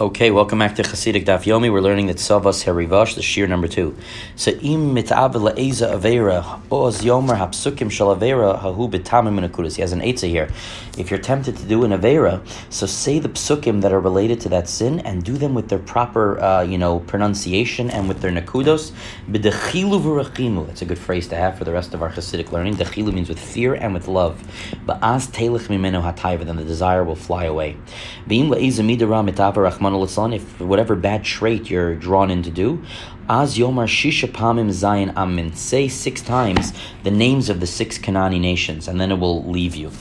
Okay, welcome back to Hasidic Daf Yomi. We're learning that Tzavas HaRivash, the shear number two. So im mit'av le'eza avera oz yomer hapsukim shel avera hahu b'tamim minakudus. He has an etza here. If you're tempted to do an avera, so say the psukim that are related to that sin and do them with their proper, uh, you know, pronunciation and with their nakudos. B'dechilu v'rachimu. That's a good phrase to have for the rest of our Hasidic learning. Dechilu means with fear and with love. Ba'az telich mimenu hatayva. Then the desire will fly away. B'im le'eza midara rachman if whatever bad trait you're drawn in to do, Az Yomar Shisha Pamim Zayin Amin. Say six times the names of the six Kanani nations, and then it will leave you.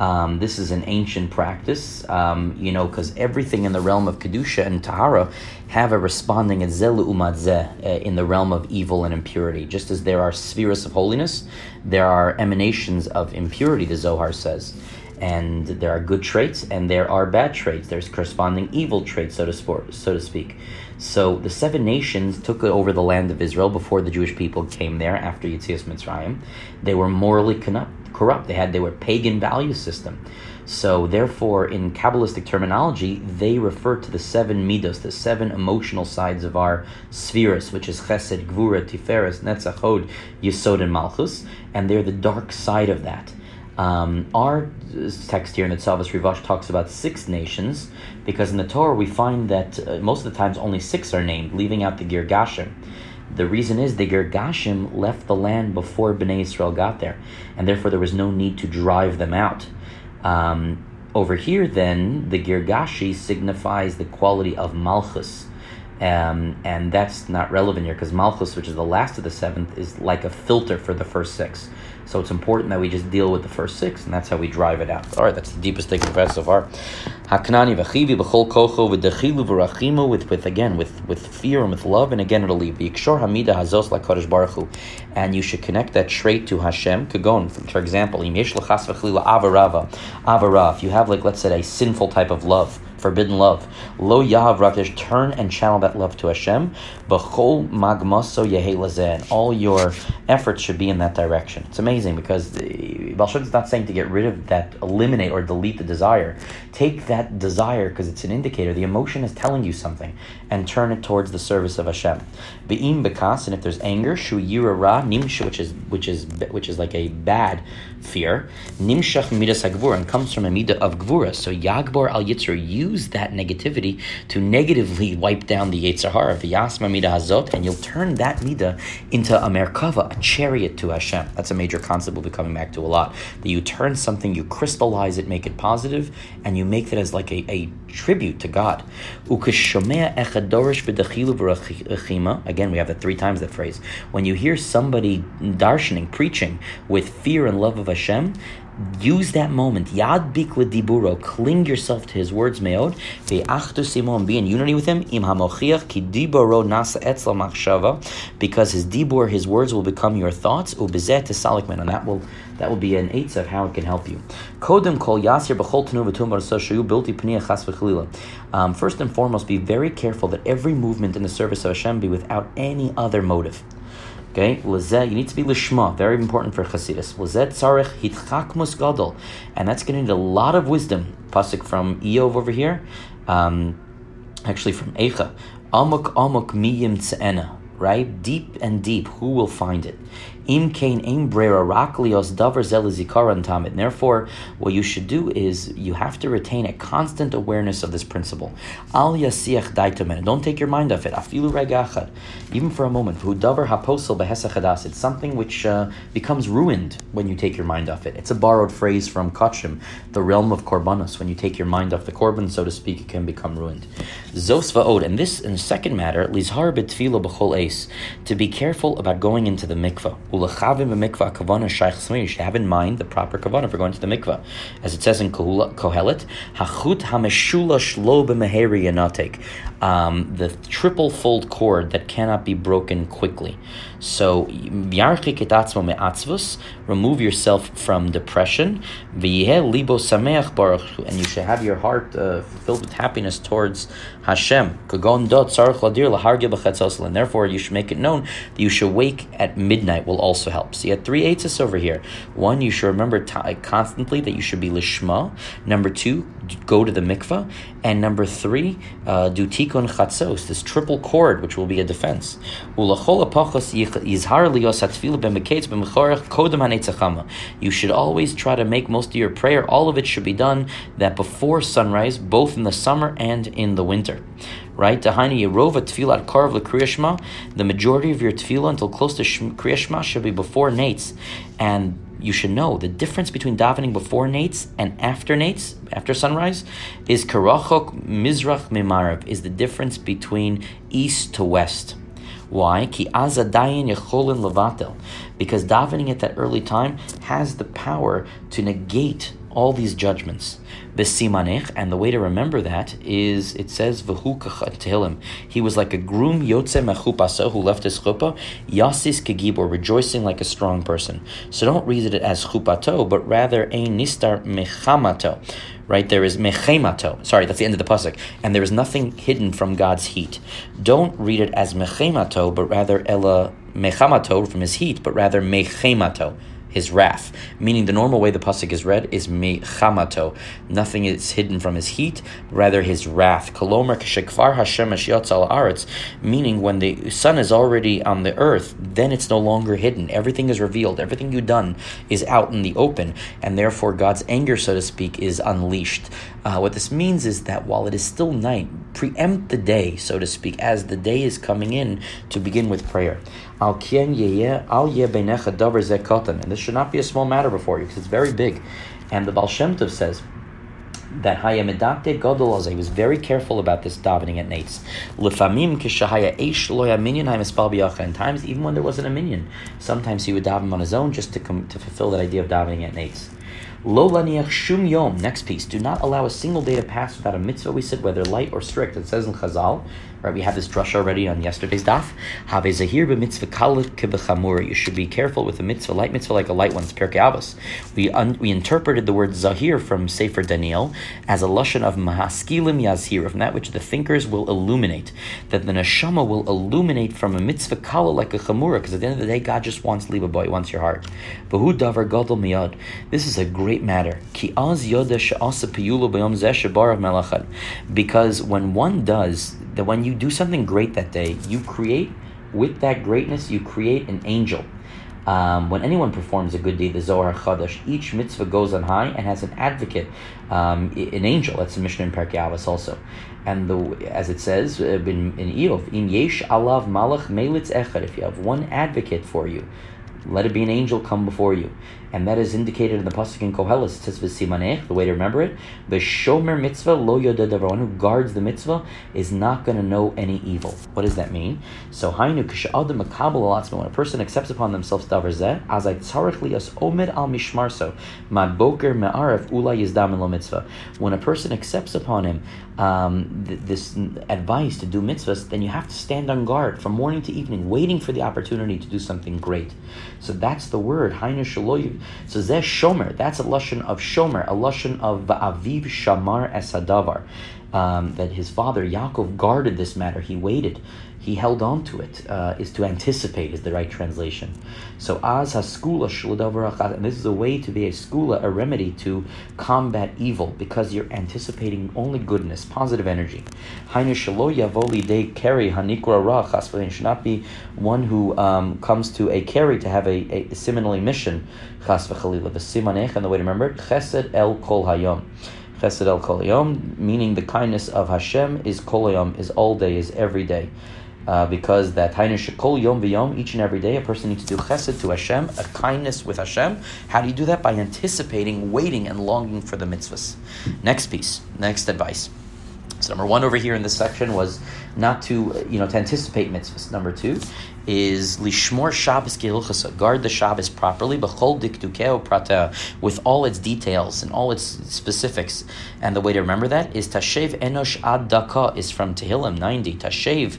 Um, this is an ancient practice, um, you know, because everything in the realm of Kedusha and Tahara have a responding Zelu Umadzeh uh, in the realm of evil and impurity. Just as there are spheres of holiness, there are emanations of impurity, the Zohar says and there are good traits and there are bad traits. There's corresponding evil traits, so to, sport, so to speak. So the seven nations took over the land of Israel before the Jewish people came there after Yitzias Mitzrayim. They were morally corrupt. They had they were pagan value system. So therefore, in Kabbalistic terminology, they refer to the seven midos, the seven emotional sides of our spheres, which is Chesed, Gvura, Tiferes, Netzach, Hod, Yesod, and Malchus, and they're the dark side of that. Um, our text here in the Tzavas Rivash talks about six nations because in the Torah we find that uh, most of the times only six are named, leaving out the Girgashim. The reason is the Girgashim left the land before Bnei Israel got there, and therefore there was no need to drive them out. Um, over here, then, the Girgashi signifies the quality of Malchus. Um, and that's not relevant here because Malchus, which is the last of the seventh, is like a filter for the first six. So it's important that we just deal with the first six, and that's how we drive it out. All right, that's the deepest thing we've had so far. Haknani v'chivi b'chol kocho v'dechilu v'rachimu with with again with with fear and with love, and again it'll leave v'ikshor hamida hazos lakodesh baruch hu, and you should connect that trait to Hashem. Kagon, for example, im yesh l'chas v'chlila avarava, avara. If you have like let's say a sinful type of love forbidden love. Lo yahav rakesh, turn and channel that love to Hashem. B'chol magmaso and all your efforts should be in that direction. It's amazing because Baal is not saying to get rid of that, eliminate or delete the desire. Take that desire because it's an indicator. The emotion is telling you something, and turn it towards the service of Hashem. Be'im bekas, and if there's anger, shu yira ra nimshu, which is which is which is like a bad fear. Nimshach midas hagvura and comes from a midah of gvura. So yagbor al yitzur use that negativity to negatively wipe down the the yasma midah hazot, and you'll turn that midah into a merkava, a chariot to Hashem. That's a major concept we'll be coming back to a lot. That you turn something, you crystallize it, make it positive, and you make it as like a, a tribute to God. Again, we have that three times that phrase. When you hear somebody darshaning, preaching with fear and love of Hashem, use that moment. Yad bikla diburo. Cling yourself to his words, meod. Ve'achtu simon. Be in unity with him. Im hamochiach ki diburo nasa etzla machshava. Because his dibur, his words will become your thoughts. Ubezet salikman. And that will that will be an eighth of how it can help you. Kodem kol yasir b'chol tenu v'tum shayu bilti pniyah chas v'chalila. Um, first and foremost, be very careful that every movement in the service of Hashem be without any other motive. Okay, you need to be lishma, very important for Chasidus. Lezet tzarech hitchakmus gadol, and that's going to need a lot of wisdom. Pasuk from Eov over here, um, actually from Eicha. Amok amok miyim tzeena, right? Deep and deep, who will find it? Im kain ein brera raklios davar zelizikaran tamid. Therefore, what you should do is you have to retain a constant awareness of this principle. Al yasiach daitamen. Don't take your mind off it. Afilu regachad. Even for a moment. Hu davar haposel behesachadas. It's something which uh, becomes ruined when you take your mind off it. It's a borrowed phrase from Kachim, the realm of korbanos. When you take your mind off the korban, so to speak, it can become ruined. Zos va'od. And this, in the second matter, lizhar betfilo b'chol ace. To be careful about going into the mikvah. Ulechavim mikvah kavana shaykh You should have in mind the proper kavana for going to the mikvah, as it says in Kohelet, hachut hameshulash lo b'meheri yanatek, um, the triple fold cord that cannot be broken quickly. So remove yourself from depression. V'yeh libo sameach baruch, and you should have your heart uh, filled with happiness towards Hashem. Kagon dot ladir and therefore you should make it known that you should wake at midnight. Will also help. So you had three eights over here. One, you should remember t- constantly that you should be lishma. Number two, go to the mikvah. And number three, uh, do tikun chatzos, this triple cord, which will be a defense. You should always try to make most of your prayer, all of it should be done that before sunrise, both in the summer and in the winter right? Yerova Tfilat Karv. The majority of your tefillah until close to Kriyashma should be before Nates. And you should know the difference between davening before nates and after nates, after sunrise, is karachok mizrach mimarav, is the difference between east to west. Why? Ki azadayin yecholin levatel. Because davening at that early time has the power to negate all these judgments. Besimanech, and the way to remember that is it says V'hu Tehillim. He was like a groom yotze mechupaso who left his chuppah, yasis kegibor, rejoicing like a strong person. So don't read it as chupato, but rather ein nistar mechamato. Right there is mechemato. Sorry, that's the end of the pasuk, and there is nothing hidden from God's heat. Don't read it as mechemato, but rather ella mechamato from his heat, but rather mechemato his wrath. Meaning the normal way the pasuk is read is me chamato. Nothing is hidden from his heat, rather his wrath. Kolomer Hashem aretz. Meaning when the sun is already on the earth, then it's no longer hidden. Everything is revealed. Everything you've done is out in the open, and therefore God's anger, so to speak, is unleashed. Uh, what this means is that while it is still night, preempt the day, so to speak, as the day is coming in to begin with prayer. Al kien al And this should not be a small matter before you because it's very big. And the Baal Shem Tov says that Hayamedakte Godol he was very careful about this davening at Nates. Lefamim kishahaya loya times, even when there wasn't a minyan, sometimes he would daven on his own just to to fulfill that idea of davening at Nates. Lo shum yom. Next piece. Do not allow a single day to pass without a mitzvah. We said whether light or strict. It says in Chazal Right, we have this drush already on yesterday's daf. Have zahir b'mitzvah kalit You should be careful with a mitzvah, light mitzvah like a light one. Pirkei Avos. We un- we interpreted the word zahir from Sefer Daniel as a lashon of mahaskilim yazhir, from that which the thinkers will illuminate. That the neshama will illuminate from a mitzvah kala like a chamura, because at the end of the day, God just wants liba boy, wants your heart. V'hu davar gadol miyad. This is a great matter. Ki az yoda b'yom zeh Because when one does that when you do something great that day, you create with that greatness, you create an angel. Um, when anyone performs a good deed, the Zohar Chadash, each mitzvah goes on high and has an advocate, um, an angel. That's the Mishnah in Pirkei Avos also. And the, as it says uh, in, in Eov, Im Yesh Alav Malach Melitz Echad, if you have one advocate for you, let it be an angel come before you. And that is indicated in the Pasuk in Koheles. It says, the way to remember it, the shomer mitzvah lo yodedavar, one who guards the mitzvah is not going to know any evil. What does that mean? So, hainu k'sha'adam makabel alatzma, when a person accepts upon themselves davar zeh, azai tzarech lias omed al mishmarso, mad boker me'aref ula yizdam lo mitzvah. When a person accepts upon him um, th- this advice to do mitzvahs, then you have to stand on guard from morning to evening, waiting for the opportunity to do something great. So that's the word, hainu shaloy so zeh shomer, that's a lashon of shomer, a lashon of aviv shamar esadavar. Um, that his father Yaakov guarded this matter. He waited he held on to it. Uh, is to anticipate is the right translation. So az haskula and this is a way to be a skula, a remedy to combat evil because you're anticipating only goodness, positive energy. Hainu shalo yavoli de carry hanikra ra should not be one who um, comes to a carry to have a, a similarly mission chas v'chalila. The and the way to remember it, chesed el kol hayom. Chesed el kol hayom, meaning the kindness of Hashem is kol hayom, is all day, is every day uh, because that Shekol Yom V'Yom, each and every day, a person needs to do chesed to Hashem, a kindness with Hashem. How do you do that? By anticipating, waiting, and longing for the mitzvahs. Next piece, next advice. So number one over here in this section was not to, you know, to anticipate mitzvahs. Number two is lishmor Shabbos gilchasa, guard the Shabbos properly, b'chol dikdukeo prata, with all its details and all its specifics. And the way to remember that is tashev enosh ad daka is from Tehillim 90. Tashev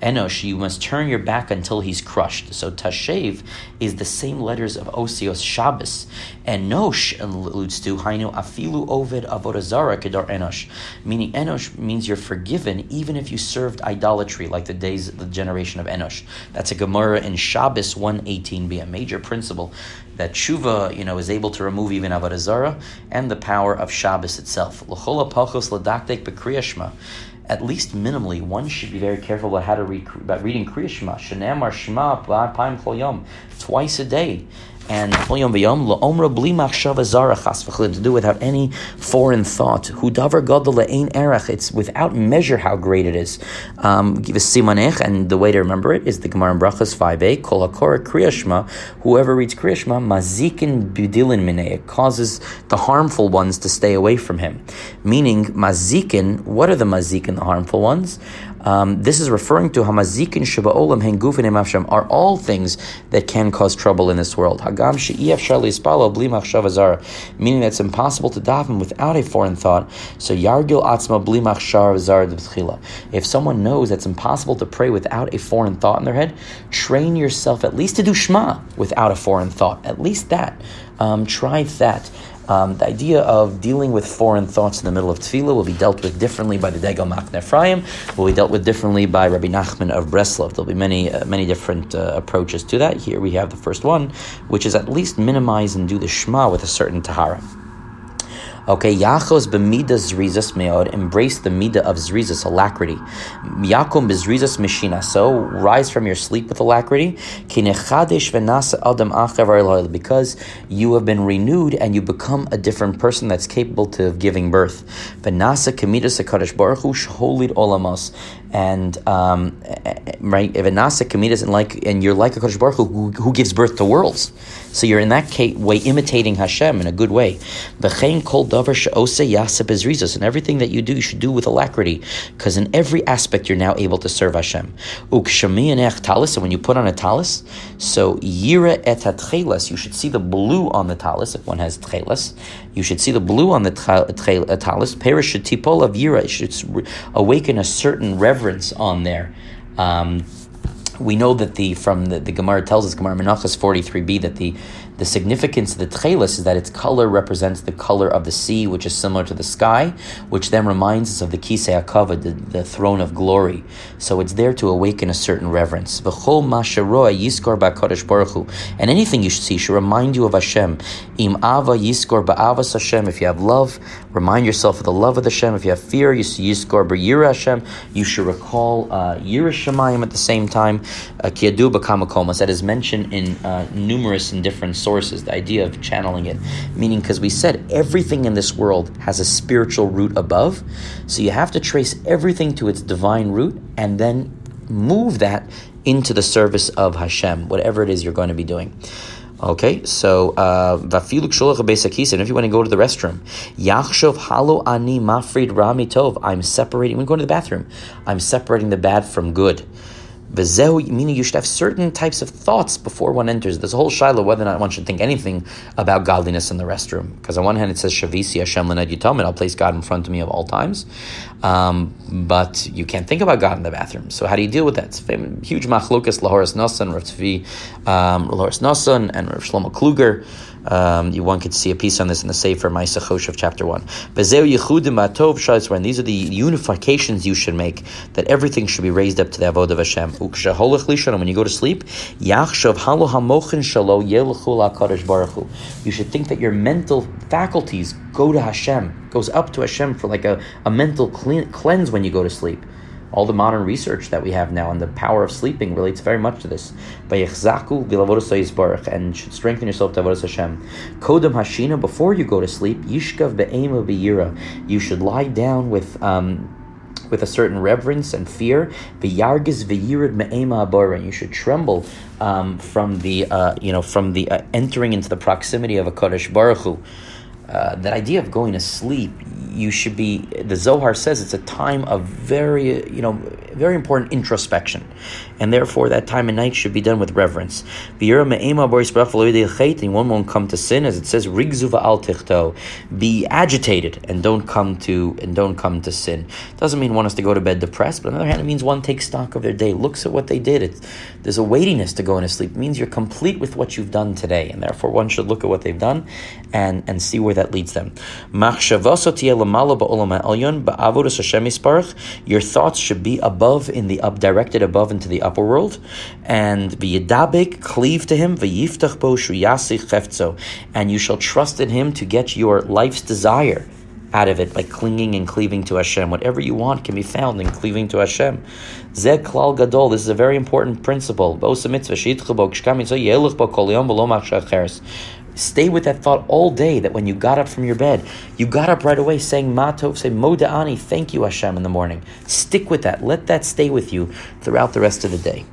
Enosh, you must turn your back until he's crushed. So Tashev is the same letters of Osios Shabbos. Enosh alludes to Hainu Afilu Ovid Avodazara Kedar Enosh. Meaning Enosh means you're forgiven even if you served idolatry like the days of the generation of Enosh. That's a Gemara in Shabbos 118b, a major principle that tshuva, you know, is able to remove even avodah and the power of Shabbos itself. L'chola pachos b'kriyashma at least minimally, one should be very careful about how to read about reading Kriya Shema. Shenamar Shema Paim twice a day and to do without any foreign thought. Who davar gadol le'ein erach. It's without measure how great it is. Um, give a simanech, and the way to remember it is the Gemara in Brachas 5a. Kol hakora kriyashma. Whoever reads kriyashma, mazikin budilin minei. It causes the harmful ones to stay away from him. Meaning, mazikin, what are the mazikin, the harmful ones? Um, this is referring to hamazikin olam hengufin emafsham are all things that can cause trouble in this world. Hagam she'ef shali spalo bli machshav meaning that it's impossible to daven without a foreign thought. So yargil atzma bli machshav If someone knows it's impossible to pray without a foreign thought in their head, train yourself at least to do shema without a foreign thought. At least that. Um, try that. Um, the idea of dealing with foreign thoughts in the middle of tefillah will be dealt with differently by the Degel Machne Ephraim, will be dealt with differently by Rabbi Nachman of Breslov. There'll be many, uh, many different uh, approaches to that. Here we have the first one, which is at least minimize and do the Shema with a certain Tahara. Okay, Yachos b'midas zrizas meod, embrace the midah of zrizas, alacrity. Yakum b'zrizas mishina, so rise from your sleep with alacrity. Kinechadesh v'nasa adam achavar because you have been renewed and you become a different person that's capable to giving birth. V'nasa kemidas hakadosh baruch hu sholid olamos, and um, right, if a nasa kemidas and like, and you're like a Baruch who, who gives birth to worlds. So you're in that way imitating Hashem in a good way. And everything that you do, you should do with alacrity, because in every aspect you're now able to serve Hashem. And when you put on a talis, so yira et you should see the blue on the talis if one has tchelas. You should see the blue on the talis. Perish tipol of yira. It should awaken a certain reverence on there. Um, we know that the from the, the Gemara tells us Gemara Menachos forty three b that the the significance of the tchelis is that its color represents the color of the sea, which is similar to the sky, which then reminds us of the kisei hakavod, the, the throne of glory. So it's there to awaken a certain reverence. And anything you should see should remind you of Hashem. Im ava yiskor ba'avas Hashem. If you have love, remind yourself of the love of the Hashem. If you have fear, you see yiskor b'yira Hashem. You should recall uh, yira shemayim at the same time. Uh, Kiyadu b'kamakomas. That is mentioned in uh, numerous and different sources sources, the idea of channeling it. Meaning, because we said everything in this world has a spiritual root above, so you have to trace everything to its divine root and then move that into the service of Hashem, whatever it is you're going to be doing. Okay, so uh, vafiluk sholach and if you want to go to the restroom, yachshov halo ani mafrid rami tov. I'm separating. When you go to the bathroom, I'm separating the bad from good. V'zehu, meaning you should have certain types of thoughts before one enters. A whole shiloh whether or not one should think anything about godliness in the restroom. Because on one hand it says Shavisi Hashem Lened Yitomid, I'll place God in front of me of all times. Um, but you can't think about God in the bathroom. So how do you deal with that? It's famous, huge machlokas Lahoris Nassan, Rav Tzvi, um, Lahoris Nassan, and Rav Shlomo Kluger. Um, you, one could see a piece on this in the Sefer Ma'aseh Chosh of chapter 1. And these are the unifications you should make, that everything should be raised up to the Avodah of Hashem. When you go to sleep, you should think that your mental faculties go to Hashem, goes up to Hashem for like a, a mental clean, cleanse when you go to sleep all the modern research that we have now on the power of sleeping relates very much to this. And should strengthen yourself to Avodah Hashem. Kodam Hashina, before you go to sleep, Yishkav. You should lie down with. Um, with a certain reverence and fear, v'yargiz v'yirid me'ema abora. You should tremble um, from the, uh, you know, from the uh, entering into the proximity of a Kodesh Baruch Hu. Uh, that idea of going to sleep, you should be. The Zohar says it's a time of very, you know, very important introspection, and therefore that time of night should be done with reverence. And one won't come to sin, as it says, "Rigzuva Be agitated and don't come to and don't come to sin. Doesn't mean one has to go to bed depressed, but on the other hand, it means one takes stock of their day, looks at what they did. It's, there's a weightiness to going to sleep. It means you're complete with what you've done today, and therefore one should look at what they've done and and see where that leads them. Your thoughts should be above in the up, directed above into the upper world, and v'yidabek cleave to him bo and you shall trust in him to get your life's desire out of it by clinging and cleaving to Hashem. Whatever you want can be found in cleaving to Hashem. Zeh klal gadol. This is a very important principle. Stay with that thought all day that when you got up from your bed, you got up right away saying Matov, say Moda'ani, thank you Hashem in the morning. Stick with that. Let that stay with you throughout the rest of the day.